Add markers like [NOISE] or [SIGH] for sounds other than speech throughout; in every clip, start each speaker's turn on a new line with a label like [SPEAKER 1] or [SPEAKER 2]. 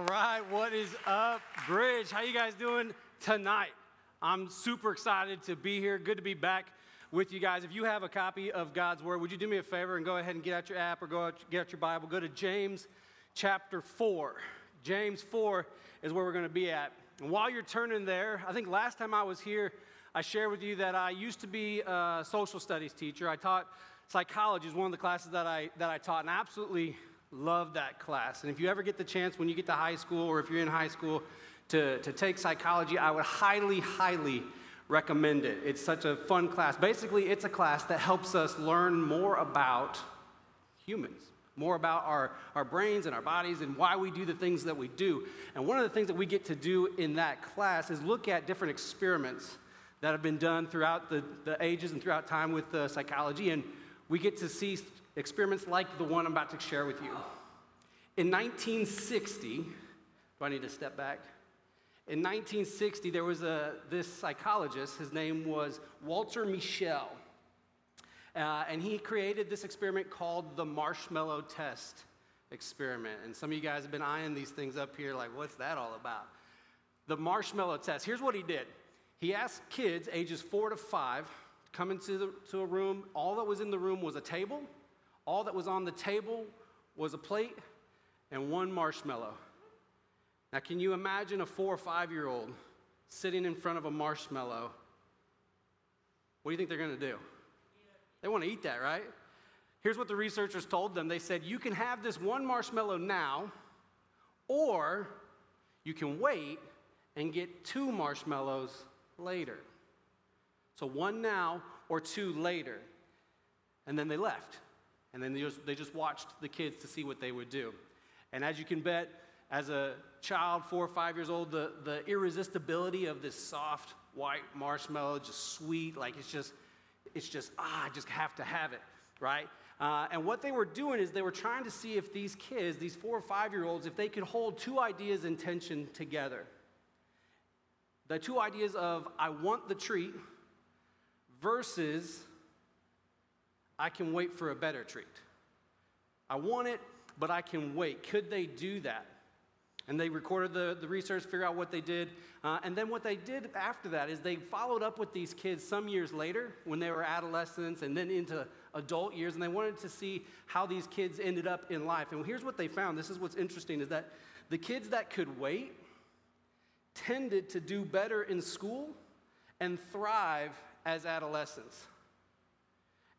[SPEAKER 1] All right, what is up, Bridge? How you guys doing tonight? I'm super excited to be here. Good to be back with you guys. If you have a copy of God's Word, would you do me a favor and go ahead and get out your app or go out, get out your Bible? Go to James chapter 4. James 4 is where we're going to be at. And while you're turning there, I think last time I was here, I shared with you that I used to be a social studies teacher. I taught psychology, is one of the classes that I, that I taught, and I absolutely loved that class. And if you ever get the chance when you get to high school or if you're in high school to, to take psychology, I would highly, highly recommend it. It's such a fun class. Basically, it's a class that helps us learn more about humans, more about our, our brains and our bodies and why we do the things that we do. And one of the things that we get to do in that class is look at different experiments that have been done throughout the, the ages and throughout time with uh, psychology. And we get to see experiments like the one I'm about to share with you. In 1960, do I need to step back? In 1960, there was a, this psychologist, his name was Walter Mischel, Uh, and he created this experiment called the marshmallow test experiment. And some of you guys have been eyeing these things up here, like, what's that all about? The marshmallow test. Here's what he did he asked kids ages four to five come into the, to a room. All that was in the room was a table all that was on the table was a plate and one marshmallow. Now, can you imagine a four or five year old sitting in front of a marshmallow? What do you think they're going to do? They want to eat that, right? Here's what the researchers told them they said, You can have this one marshmallow now, or you can wait and get two marshmallows later. So, one now or two later. And then they left. And then they just, they just watched the kids to see what they would do. And as you can bet, as a child, four or five years old, the, the irresistibility of this soft white marshmallow, just sweet, like it's just, it's just, ah, I just have to have it, right? Uh, and what they were doing is they were trying to see if these kids, these four or five year olds, if they could hold two ideas in tension together. The two ideas of, I want the treat versus I can wait for a better treat. I want it, but I can wait. Could they do that? And they recorded the, the research, figure out what they did. Uh, and then what they did after that is they followed up with these kids some years later when they were adolescents and then into adult years. And they wanted to see how these kids ended up in life. And here's what they found this is what's interesting is that the kids that could wait tended to do better in school and thrive as adolescents.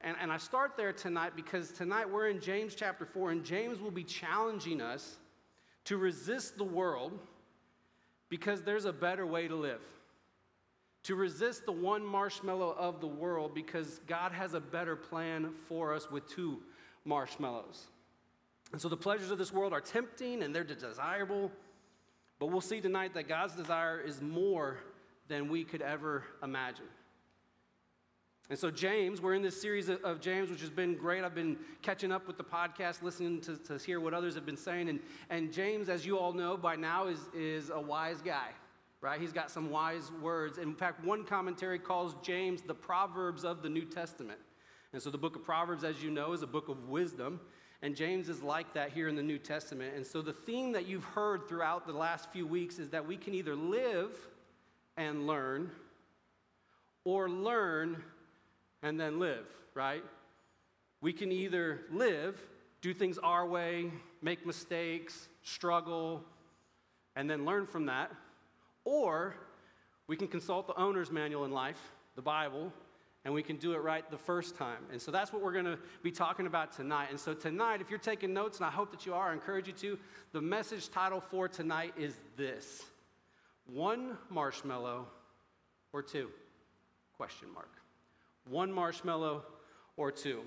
[SPEAKER 1] And, and I start there tonight because tonight we're in James chapter 4, and James will be challenging us to resist the world because there's a better way to live. To resist the one marshmallow of the world because God has a better plan for us with two marshmallows. And so the pleasures of this world are tempting and they're desirable, but we'll see tonight that God's desire is more than we could ever imagine. And so, James, we're in this series of James, which has been great. I've been catching up with the podcast, listening to, to hear what others have been saying. And, and James, as you all know by now, is, is a wise guy, right? He's got some wise words. In fact, one commentary calls James the Proverbs of the New Testament. And so, the book of Proverbs, as you know, is a book of wisdom. And James is like that here in the New Testament. And so, the theme that you've heard throughout the last few weeks is that we can either live and learn or learn and then live, right? We can either live, do things our way, make mistakes, struggle, and then learn from that, or we can consult the owner's manual in life, the Bible, and we can do it right the first time. And so that's what we're going to be talking about tonight. And so tonight, if you're taking notes, and I hope that you are, I encourage you to, the message title for tonight is this One marshmallow or two? Question mark one marshmallow or two.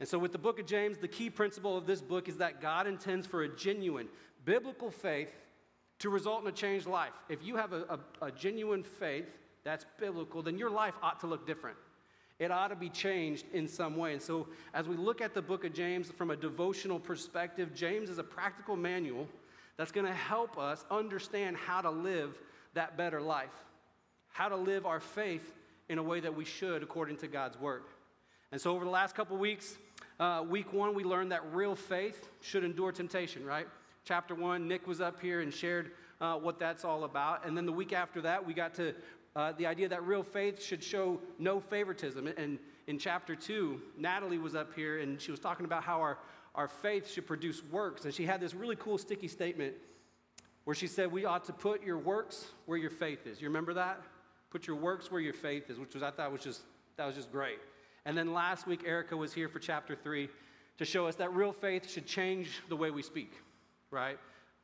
[SPEAKER 1] And so, with the book of James, the key principle of this book is that God intends for a genuine biblical faith to result in a changed life. If you have a, a, a, genuine faith that's biblical, then your life ought to look different. It ought to be changed in some way. And so, as we look at the book of James from a devotional perspective, James is a practical manual that's going to help us understand how to live that better life, how to live our faith in a way that we should according to God's word. And so, over the last couple weeks, uh, week one, we learned that real faith should endure temptation, right? chapter 1. Nick was up here and shared uh, what that's all about. And then the week after that, we got to uh, the idea that real faith should show no favoritism. And in chapter 2, Natalie was up here and she was talking about how our, our faith should produce works. And she had this really cool sticky statement where she said, We ought to put your works where your faith is. You remember that? Put your works where your faith is, which was I thought was just that was just great. And then last week, Erica was here for chapter three to show us that real faith should change the way we speak, right?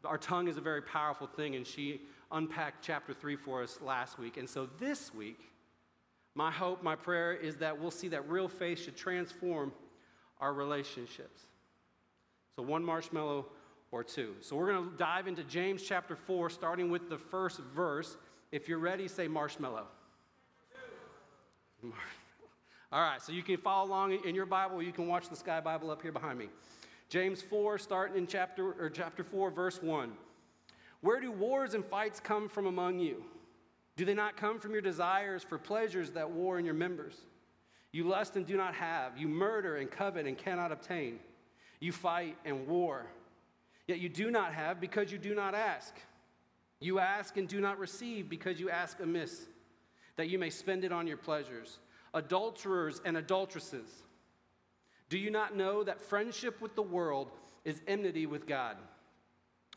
[SPEAKER 1] Our tongue is a very powerful thing, and she unpacked chapter three for us last week. And so this week, my hope, my prayer is that we'll see that real faith should transform our relationships. So, one marshmallow or two. So, we're going to dive into James chapter 4, starting with the first verse. If you're ready, say marshmallow. All right, so you can follow along in your Bible, you can watch the Sky Bible up here behind me. James 4, starting in chapter, or chapter 4, verse 1. Where do wars and fights come from among you? Do they not come from your desires for pleasures that war in your members? You lust and do not have. You murder and covet and cannot obtain. You fight and war. Yet you do not have because you do not ask. You ask and do not receive because you ask amiss, that you may spend it on your pleasures. Adulterers and adulteresses, do you not know that friendship with the world is enmity with God?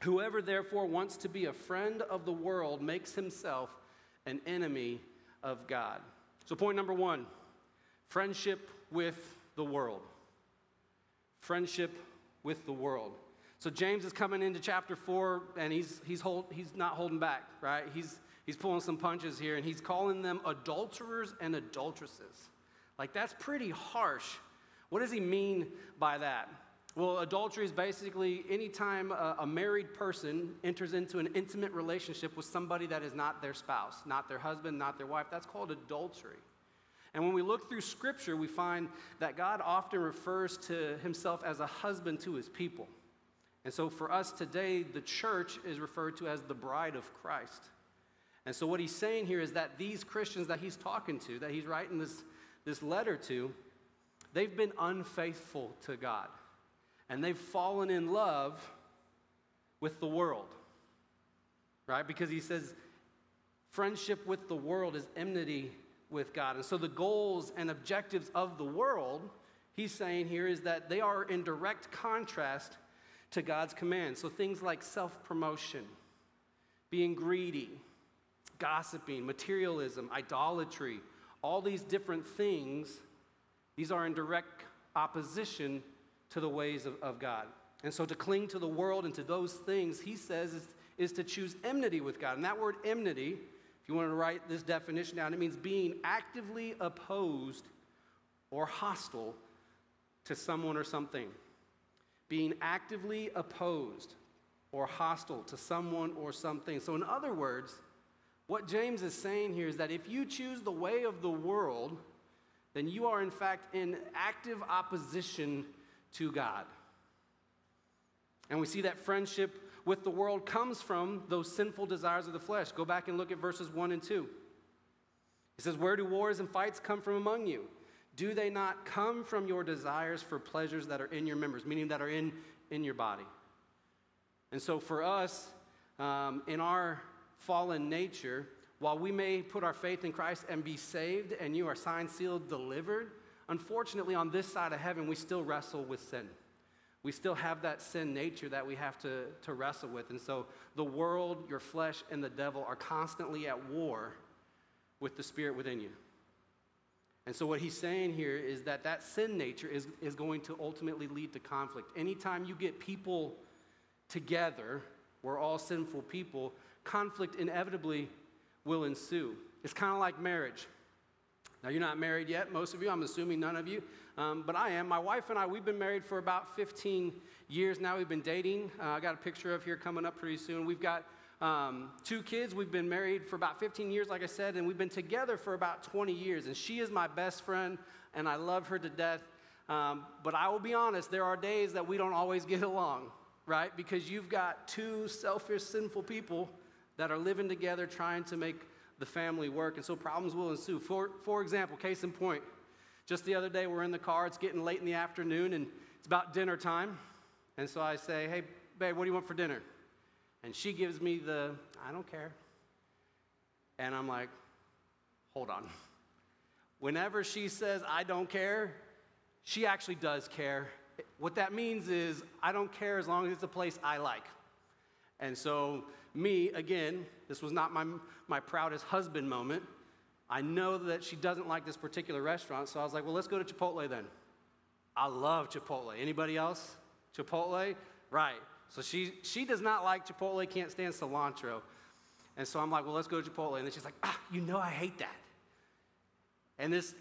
[SPEAKER 1] Whoever therefore wants to be a friend of the world makes himself an enemy of God. So, point number one friendship with the world. Friendship with the world. So James is coming into chapter four, and he's, he's, hold, he's not holding back, right? He's, he's pulling some punches here, and he's calling them adulterers and adulteresses. Like, that's pretty harsh. What does he mean by that? Well, adultery is basically anytime a, a married person enters into an intimate relationship with somebody that is not their spouse, not their husband, not their wife. That's called adultery. And when we look through scripture, we find that God often refers to himself as a husband to his people. And so for us today, the church is referred to as the bride of Christ. And so what he's saying here is that these Christians that he's talking to, that he's writing this, this letter to, they've been unfaithful to God. And they've fallen in love with the world. Right? Because he says friendship with the world is enmity with God. And so the goals and objectives of the world, he's saying here, is that they are in direct contrast to God's command. So things like self promotion, being greedy, gossiping, materialism, idolatry, all these different things, these are in direct opposition to the ways of, of God. And so to cling to the world and to those things, he says, is, is to choose enmity with God. And that word enmity, if you want to write this definition down, it means being actively opposed or hostile to someone or something being actively opposed or hostile to someone or something. So, in other words, what James is saying here is that if you choose the way of the world, then you are in fact in active opposition to God. And we see that friendship with the world comes from those sinful desires of the flesh. Go back and look at verses 1 and 2. He says, Where do wars and fights come from among you? Do they not come from your desires for pleasures that are in your members, meaning that are in, in your body? And so for us, um, in our fallen nature, while we may put our faith in Christ and be saved and you are signed, sealed, delivered, unfortunately, on this side of heaven, we still wrestle with sin. We still have that sin nature that we have to, to wrestle with. And so the world, your flesh, and the devil are constantly at war with the spirit within you. And so, what he's saying here is that that sin nature is, is going to ultimately lead to conflict. Anytime you get people together, we're all sinful people, conflict inevitably will ensue. It's kind of like marriage. Now, you're not married yet, most of you, I'm assuming none of you, um, but I am. My wife and I, we've been married for about 15 years now. We've been dating. Uh, I got a picture of here coming up pretty soon. We've got um, two kids. We've been married for about 15 years, like I said, and we've been together for about 20 years. And she is my best friend, and I love her to death. Um, but I will be honest, there are days that we don't always get along, right? Because you've got two selfish, sinful people that are living together trying to make the family work. And so problems will ensue. For, for example, case in point, just the other day, we're in the car, it's getting late in the afternoon, and it's about dinner time. And so I say, hey, babe, what do you want for dinner? And she gives me the, I don't care. And I'm like, hold on. Whenever she says, I don't care, she actually does care. What that means is, I don't care as long as it's a place I like. And so, me, again, this was not my, my proudest husband moment. I know that she doesn't like this particular restaurant, so I was like, well, let's go to Chipotle then. I love Chipotle. Anybody else? Chipotle? Right. So she, she does not like Chipotle, can't stand cilantro. And so I'm like, well, let's go to Chipotle. And then she's like, ah, you know I hate that. And this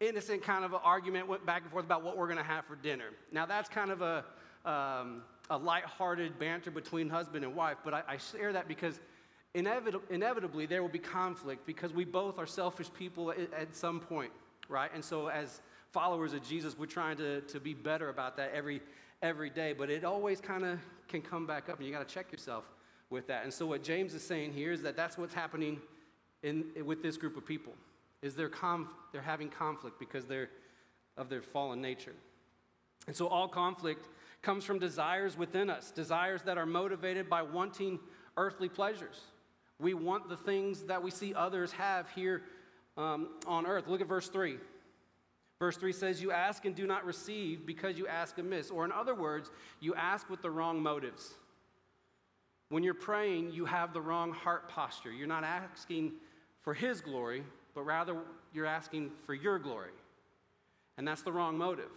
[SPEAKER 1] innocent kind of argument went back and forth about what we're going to have for dinner. Now, that's kind of a, um, a lighthearted banter between husband and wife, but I, I share that because inevit- inevitably there will be conflict because we both are selfish people at, at some point, right? And so, as followers of Jesus, we're trying to, to be better about that every, every day, but it always kind of can come back up, and you got to check yourself with that. And so, what James is saying here is that that's what's happening in, with this group of people is they're, conf- they're having conflict because they're of their fallen nature. And so all conflict comes from desires within us, desires that are motivated by wanting earthly pleasures. We want the things that we see others have here um, on earth. Look at verse 3. Verse 3 says, You ask and do not receive because you ask amiss. Or, in other words, you ask with the wrong motives. When you're praying, you have the wrong heart posture. You're not asking for His glory, but rather you're asking for your glory. And that's the wrong motive.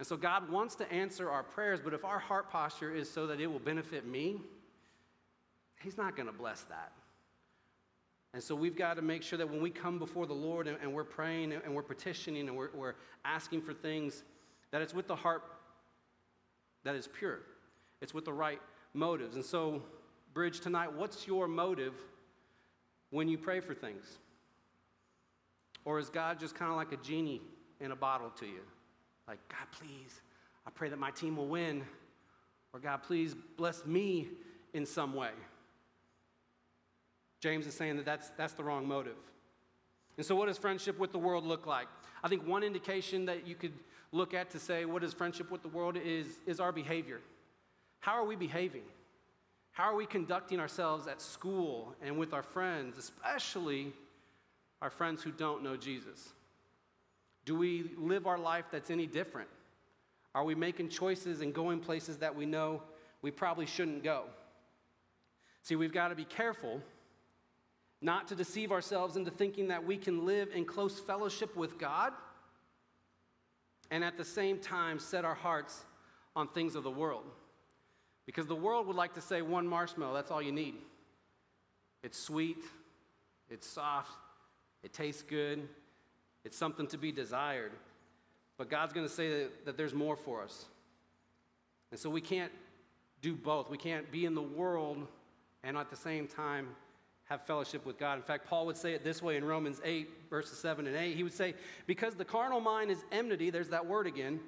[SPEAKER 1] And so God wants to answer our prayers, but if our heart posture is so that it will benefit me, He's not going to bless that. And so we've got to make sure that when we come before the Lord and, and we're praying and we're petitioning and we're, we're asking for things, that it's with the heart that is pure. It's with the right motives. And so, Bridge, tonight, what's your motive when you pray for things? Or is God just kind of like a genie in a bottle to you? Like, God, please, I pray that my team will win. Or, God, please bless me in some way. James is saying that that's, that's the wrong motive. And so, what does friendship with the world look like? I think one indication that you could look at to say what is friendship with the world is, is our behavior. How are we behaving? How are we conducting ourselves at school and with our friends, especially our friends who don't know Jesus? Do we live our life that's any different? Are we making choices and going places that we know we probably shouldn't go? See, we've got to be careful not to deceive ourselves into thinking that we can live in close fellowship with God and at the same time set our hearts on things of the world. Because the world would like to say one marshmallow, that's all you need. It's sweet, it's soft, it tastes good, it's something to be desired. But God's going to say that, that there's more for us. And so we can't do both. We can't be in the world and at the same time have fellowship with God. In fact, Paul would say it this way in Romans 8, verses 7 and 8. He would say, Because the carnal mind is enmity, there's that word again,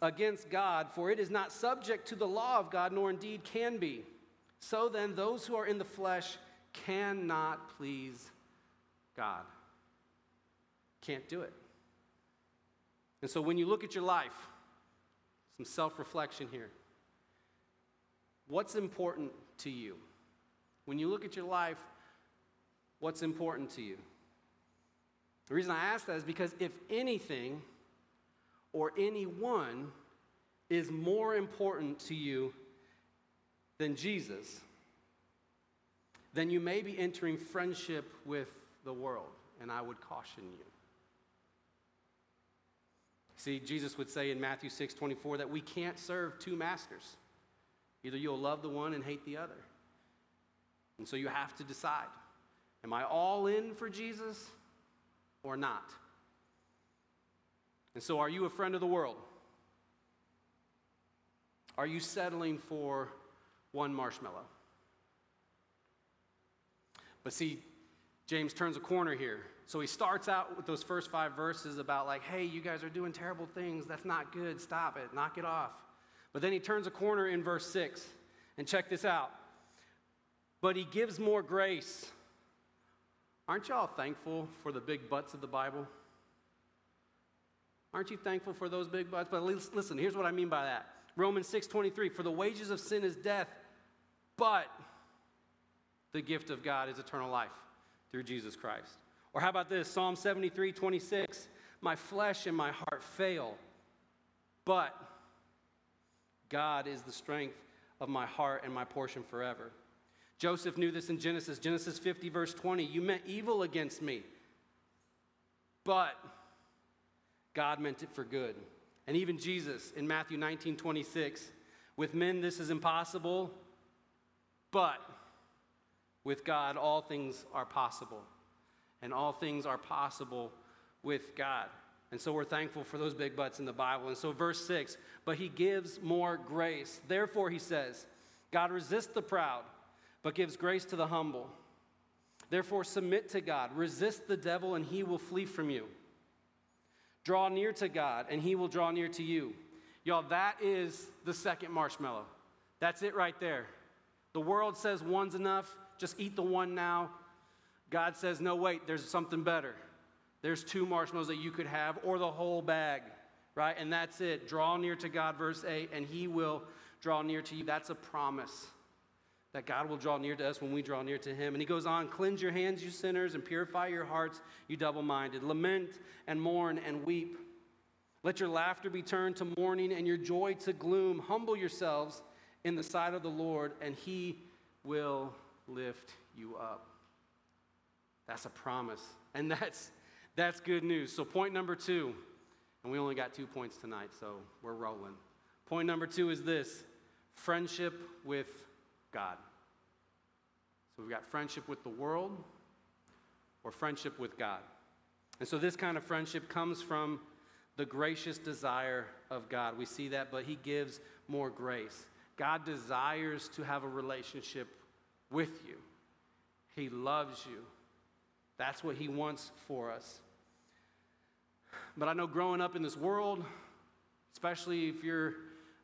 [SPEAKER 1] against God, for it is not subject to the law of God, nor indeed can be. So then, those who are in the flesh cannot please God. Can't do it. And so when you look at your life, some self reflection here. What's important to you? When you look at your life, what's important to you? The reason I ask that is because if anything or anyone is more important to you than Jesus, then you may be entering friendship with the world, and I would caution you. See, Jesus would say in Matthew 6 24 that we can't serve two masters. Either you'll love the one and hate the other. And so you have to decide am I all in for Jesus or not? And so, are you a friend of the world? Are you settling for one marshmallow? But see, James turns a corner here. So he starts out with those first five verses about, like, hey, you guys are doing terrible things. That's not good. Stop it. Knock it off. But then he turns a corner in verse six. And check this out. But he gives more grace. Aren't y'all thankful for the big butts of the Bible? Aren't you thankful for those big butts? But listen, here's what I mean by that. Romans 6:23, for the wages of sin is death, but the gift of God is eternal life through Jesus Christ. Or how about this? Psalm 73, 26. My flesh and my heart fail, but God is the strength of my heart and my portion forever. Joseph knew this in Genesis. Genesis 50, verse 20. You meant evil against me, but God meant it for good. And even Jesus in Matthew 19, 26. With men, this is impossible, but with God, all things are possible. And all things are possible with God. And so we're thankful for those big butts in the Bible. And so, verse 6 but he gives more grace. Therefore, he says, God resists the proud, but gives grace to the humble. Therefore, submit to God, resist the devil, and he will flee from you. Draw near to God, and he will draw near to you. Y'all, that is the second marshmallow. That's it right there. The world says one's enough, just eat the one now. God says, no, wait, there's something better. There's two marshmallows that you could have, or the whole bag, right? And that's it. Draw near to God, verse 8, and He will draw near to you. That's a promise that God will draw near to us when we draw near to Him. And He goes on, cleanse your hands, you sinners, and purify your hearts, you double minded. Lament and mourn and weep. Let your laughter be turned to mourning and your joy to gloom. Humble yourselves in the sight of the Lord, and He will lift you up. That's a promise. And [LAUGHS] that's that's good news. So, point number two, and we only got two points tonight, so we're rolling. Point number two is this friendship with God. So, we've got friendship with the world or friendship with God. And so, this kind of friendship comes from the gracious desire of God. We see that, but He gives more grace. God desires to have a relationship with you, He loves you. That's what He wants for us. But I know growing up in this world, especially if you're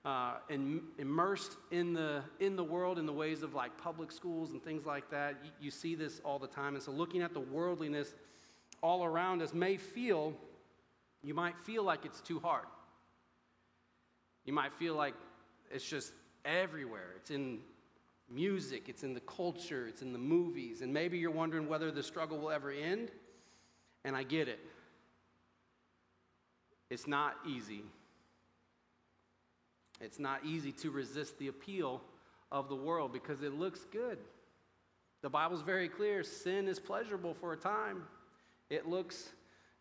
[SPEAKER 1] uh, in, immersed in the, in the world in the ways of like public schools and things like that, you, you see this all the time. And so looking at the worldliness all around us may feel, you might feel like it's too hard. You might feel like it's just everywhere. It's in music, it's in the culture, it's in the movies. And maybe you're wondering whether the struggle will ever end. And I get it. It's not easy. It's not easy to resist the appeal of the world because it looks good. The Bible's very clear sin is pleasurable for a time, it looks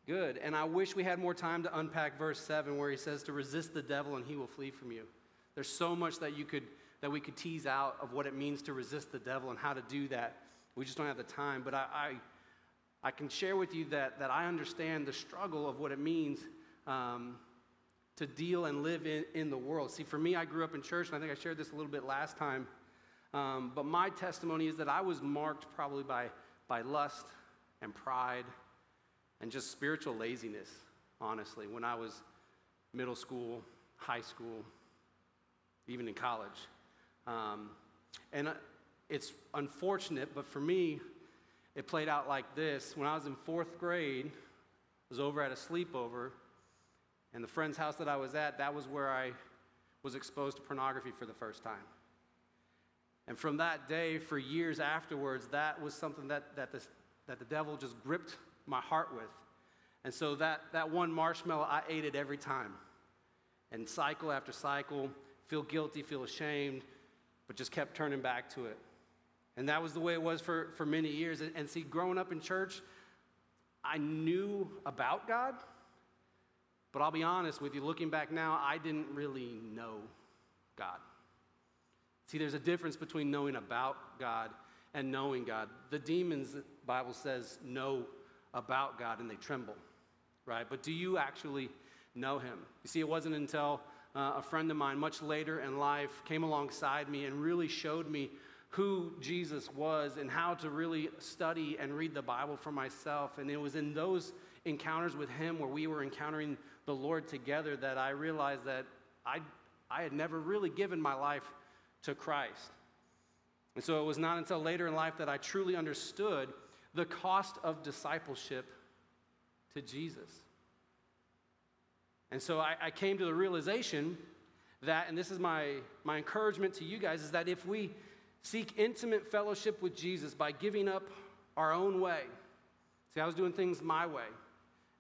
[SPEAKER 1] good. And I wish we had more time to unpack verse 7 where he says to resist the devil and he will flee from you. There's so much that you could that we could tease out of what it means to resist the devil and how to do that. We just don't have the time. But I, I, I can share with you that, that I understand the struggle of what it means um, to deal and live in, in the world. See, for me, I grew up in church, and I think I shared this a little bit last time. Um, but my testimony is that I was marked probably by, by lust and pride and just spiritual laziness, honestly, when I was middle school, high school, even in college. Um, and uh, it's unfortunate, but for me, it played out like this. When I was in fourth grade, I was over at a sleepover, and the friend's house that I was at, that was where I was exposed to pornography for the first time. And from that day, for years afterwards, that was something that, that, the, that the devil just gripped my heart with. And so that, that one marshmallow, I ate it every time. And cycle after cycle, feel guilty, feel ashamed, but just kept turning back to it. And that was the way it was for, for many years. And, and see, growing up in church, I knew about God, but I'll be honest with you, looking back now, I didn't really know God. See, there's a difference between knowing about God and knowing God. The demons, the Bible says, know about God and they tremble, right? But do you actually know Him? You see, it wasn't until uh, a friend of mine, much later in life, came alongside me and really showed me who Jesus was and how to really study and read the Bible for myself. And it was in those encounters with Him where we were encountering the Lord together that I realized that I, I had never really given my life to Christ. And so it was not until later in life that I truly understood the cost of discipleship to Jesus. And so I, I came to the realization that, and this is my, my encouragement to you guys, is that if we seek intimate fellowship with Jesus by giving up our own way, see, I was doing things my way.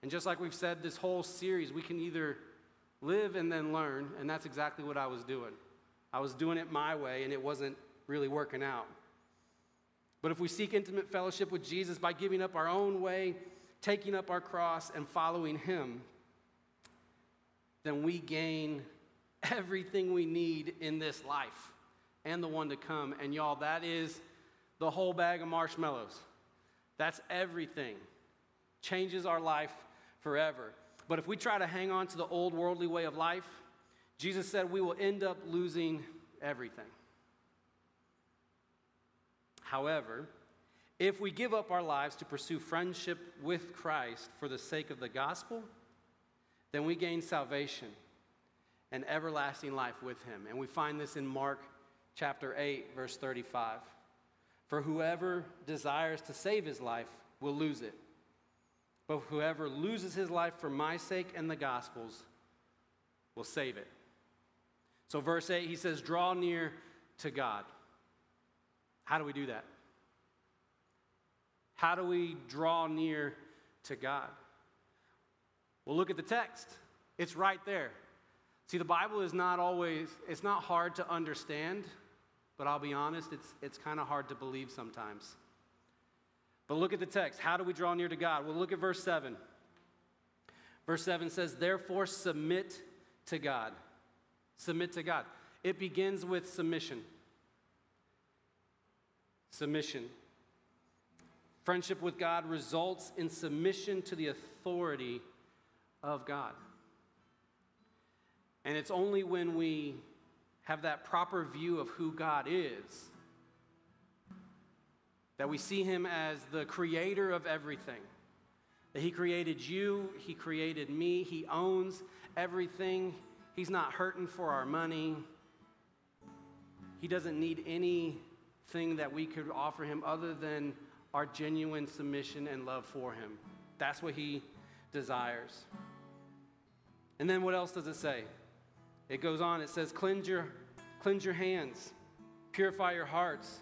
[SPEAKER 1] And just like we've said this whole series, we can either live and then learn, and that's exactly what I was doing. I was doing it my way, and it wasn't really working out. But if we seek intimate fellowship with Jesus by giving up our own way, taking up our cross, and following Him, then we gain everything we need in this life and the one to come. And y'all, that is the whole bag of marshmallows. That's everything. Changes our life forever. But if we try to hang on to the old worldly way of life, Jesus said we will end up losing everything. However, if we give up our lives to pursue friendship with Christ for the sake of the gospel, then we gain salvation and everlasting life with him. And we find this in Mark chapter 8, verse 35. For whoever desires to save his life will lose it. But whoever loses his life for my sake and the gospel's will save it. So, verse 8, he says, Draw near to God. How do we do that? How do we draw near to God? Well, look at the text. It's right there. See, the Bible is not always, it's not hard to understand, but I'll be honest, it's, it's kind of hard to believe sometimes. But look at the text. How do we draw near to God? Well, look at verse 7. Verse 7 says, Therefore, submit to God. Submit to God. It begins with submission. Submission. Friendship with God results in submission to the authority of God. And it's only when we have that proper view of who God is that we see Him as the creator of everything. That He created you, He created me, He owns everything. He's not hurting for our money. He doesn't need anything that we could offer Him other than our genuine submission and love for Him. That's what He desires. And then what else does it say? It goes on, it says, cleanse your, cleanse your hands, purify your hearts.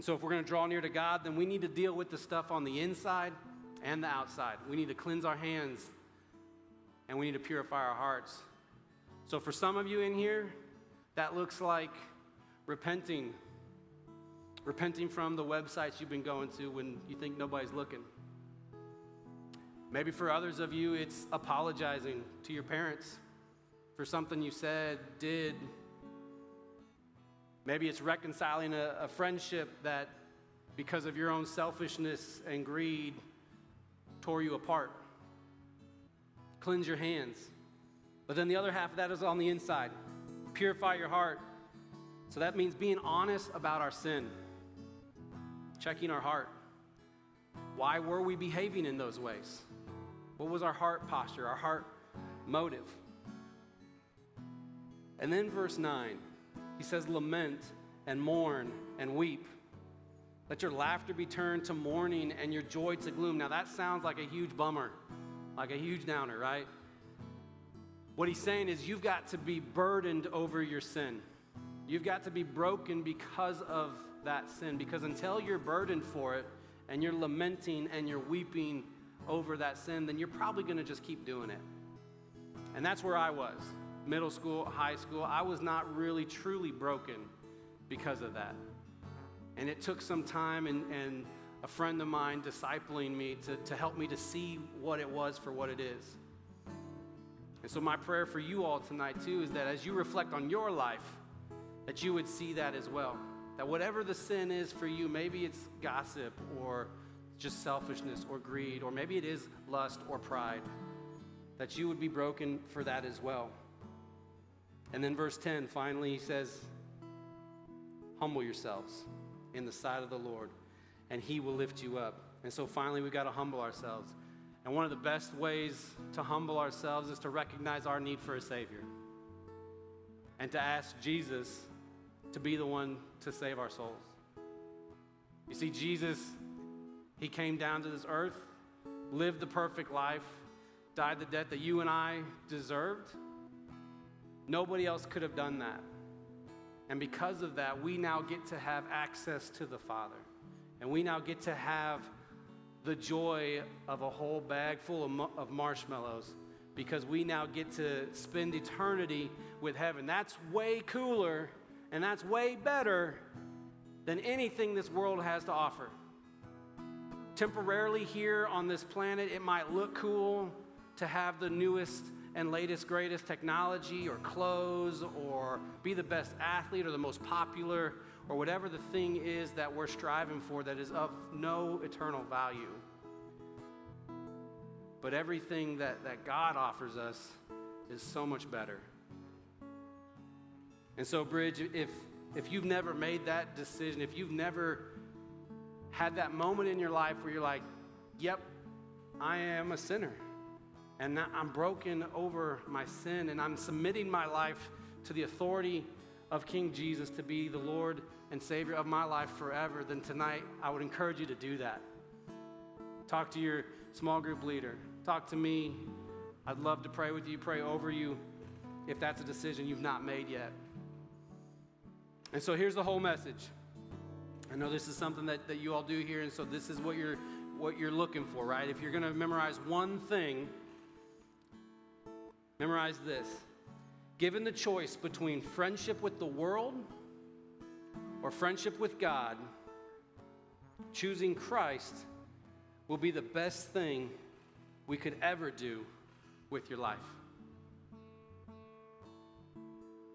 [SPEAKER 1] So, if we're going to draw near to God, then we need to deal with the stuff on the inside and the outside. We need to cleanse our hands and we need to purify our hearts. So, for some of you in here, that looks like repenting. Repenting from the websites you've been going to when you think nobody's looking. Maybe for others of you, it's apologizing to your parents for something you said, did. Maybe it's reconciling a, a friendship that, because of your own selfishness and greed, tore you apart. Cleanse your hands. But then the other half of that is on the inside. Purify your heart. So that means being honest about our sin, checking our heart. Why were we behaving in those ways? What was our heart posture, our heart motive? And then verse 9, he says, Lament and mourn and weep. Let your laughter be turned to mourning and your joy to gloom. Now that sounds like a huge bummer, like a huge downer, right? What he's saying is you've got to be burdened over your sin. You've got to be broken because of that sin. Because until you're burdened for it and you're lamenting and you're weeping over that sin, then you're probably going to just keep doing it. And that's where I was middle school, high school. I was not really truly broken because of that. And it took some time and, and a friend of mine discipling me to, to help me to see what it was for what it is. And so, my prayer for you all tonight, too, is that as you reflect on your life, that you would see that as well. That whatever the sin is for you, maybe it's gossip or just selfishness or greed, or maybe it is lust or pride, that you would be broken for that as well. And then, verse 10, finally, he says, Humble yourselves in the sight of the Lord, and he will lift you up. And so, finally, we've got to humble ourselves. And one of the best ways to humble ourselves is to recognize our need for a Savior and to ask Jesus to be the one to save our souls. You see, Jesus he came down to this earth, lived the perfect life, died the death that you and I deserved, Nobody else could have done that. And because of that, we now get to have access to the Father. And we now get to have the joy of a whole bag full of, of marshmallows because we now get to spend eternity with heaven. That's way cooler and that's way better than anything this world has to offer. Temporarily here on this planet, it might look cool to have the newest and latest, greatest technology or clothes or be the best athlete or the most popular or whatever the thing is that we're striving for that is of no eternal value. But everything that, that God offers us is so much better. And so, Bridge, if, if you've never made that decision, if you've never had that moment in your life where you're like, yep, I am a sinner, and I'm broken over my sin, and I'm submitting my life to the authority of King Jesus to be the Lord and Savior of my life forever, then tonight I would encourage you to do that. Talk to your small group leader, talk to me. I'd love to pray with you, pray over you if that's a decision you've not made yet. And so here's the whole message. I know this is something that, that you all do here, and so this is what you're what you're looking for, right? If you're gonna memorize one thing, memorize this. Given the choice between friendship with the world or friendship with God, choosing Christ will be the best thing we could ever do with your life.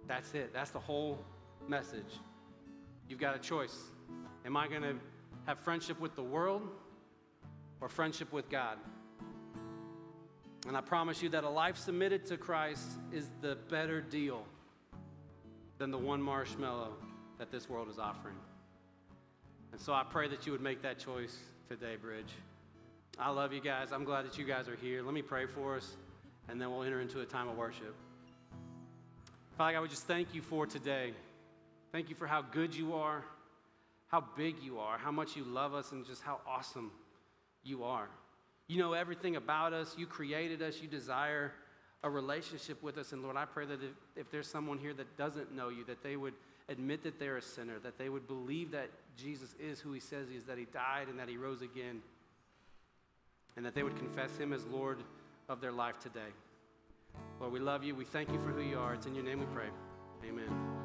[SPEAKER 1] That's it. That's the whole message. You've got a choice. Am I going to have friendship with the world or friendship with God? And I promise you that a life submitted to Christ is the better deal than the one marshmallow that this world is offering. And so I pray that you would make that choice today, Bridge. I love you guys. I'm glad that you guys are here. Let me pray for us, and then we'll enter into a time of worship. Father God, we just thank you for today. Thank you for how good you are, how big you are, how much you love us, and just how awesome you are. You know everything about us. You created us. You desire a relationship with us. And Lord, I pray that if, if there's someone here that doesn't know you, that they would admit that they're a sinner, that they would believe that Jesus is who he says he is, that he died and that he rose again, and that they would confess him as Lord of their life today. Lord, we love you. We thank you for who you are. It's in your name we pray. Amen.